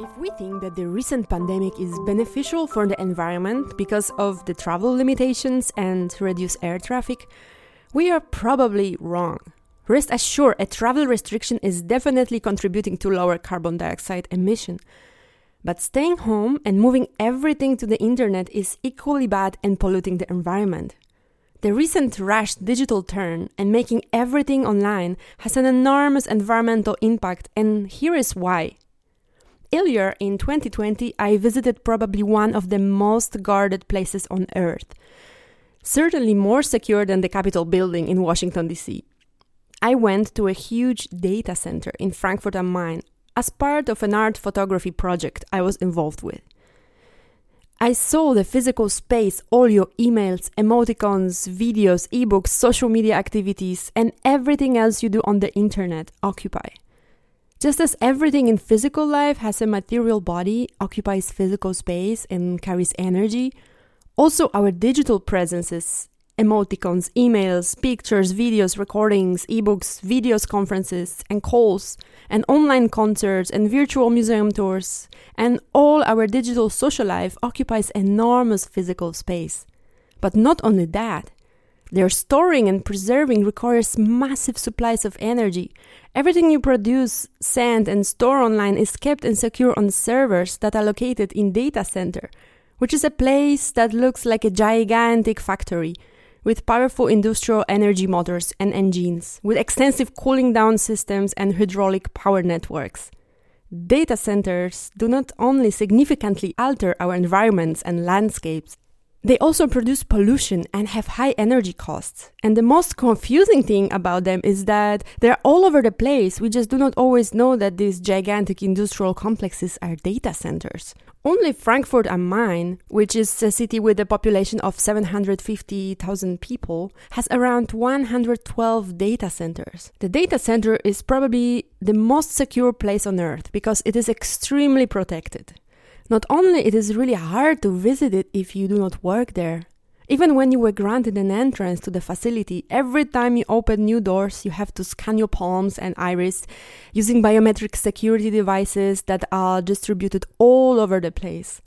If we think that the recent pandemic is beneficial for the environment because of the travel limitations and reduced air traffic, we are probably wrong. Rest assured, a travel restriction is definitely contributing to lower carbon dioxide emission. But staying home and moving everything to the internet is equally bad and polluting the environment. The recent rash digital turn and making everything online has an enormous environmental impact, and here is why. Earlier in 2020, I visited probably one of the most guarded places on earth, certainly more secure than the Capitol building in Washington, D.C. I went to a huge data center in Frankfurt am Main as part of an art photography project I was involved with. I saw the physical space all your emails, emoticons, videos, ebooks, social media activities, and everything else you do on the internet occupy. Just as everything in physical life has a material body, occupies physical space, and carries energy, also our digital presences, emoticons, emails, pictures, videos, recordings, ebooks, videos, conferences, and calls, and online concerts and virtual museum tours, and all our digital social life occupies enormous physical space. But not only that, their storing and preserving requires massive supplies of energy. Everything you produce, send, and store online is kept and secure on servers that are located in data center, which is a place that looks like a gigantic factory with powerful industrial energy motors and engines, with extensive cooling down systems and hydraulic power networks. Data centers do not only significantly alter our environments and landscapes, they also produce pollution and have high energy costs. And the most confusing thing about them is that they're all over the place. We just do not always know that these gigantic industrial complexes are data centers. Only Frankfurt am Main, which is a city with a population of 750,000 people, has around 112 data centers. The data center is probably the most secure place on earth because it is extremely protected. Not only it is really hard to visit it if you do not work there. Even when you were granted an entrance to the facility, every time you open new doors, you have to scan your palms and iris using biometric security devices that are distributed all over the place.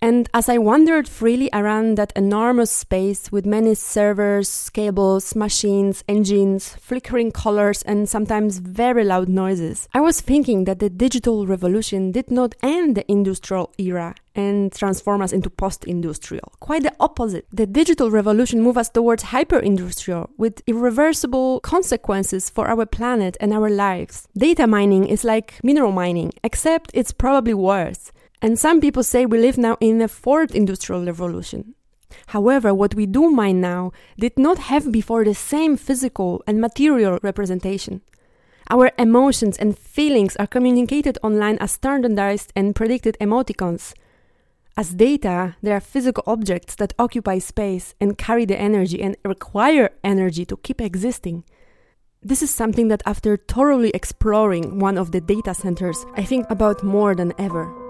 And as I wandered freely around that enormous space with many servers, cables, machines, engines, flickering colors, and sometimes very loud noises, I was thinking that the digital revolution did not end the industrial era and transform us into post industrial. Quite the opposite. The digital revolution moved us towards hyper industrial with irreversible consequences for our planet and our lives. Data mining is like mineral mining, except it's probably worse. And some people say we live now in a fourth industrial revolution. However, what we do mine now did not have before the same physical and material representation. Our emotions and feelings are communicated online as standardized and predicted emoticons. As data, they are physical objects that occupy space and carry the energy and require energy to keep existing. This is something that, after thoroughly exploring one of the data centers, I think about more than ever.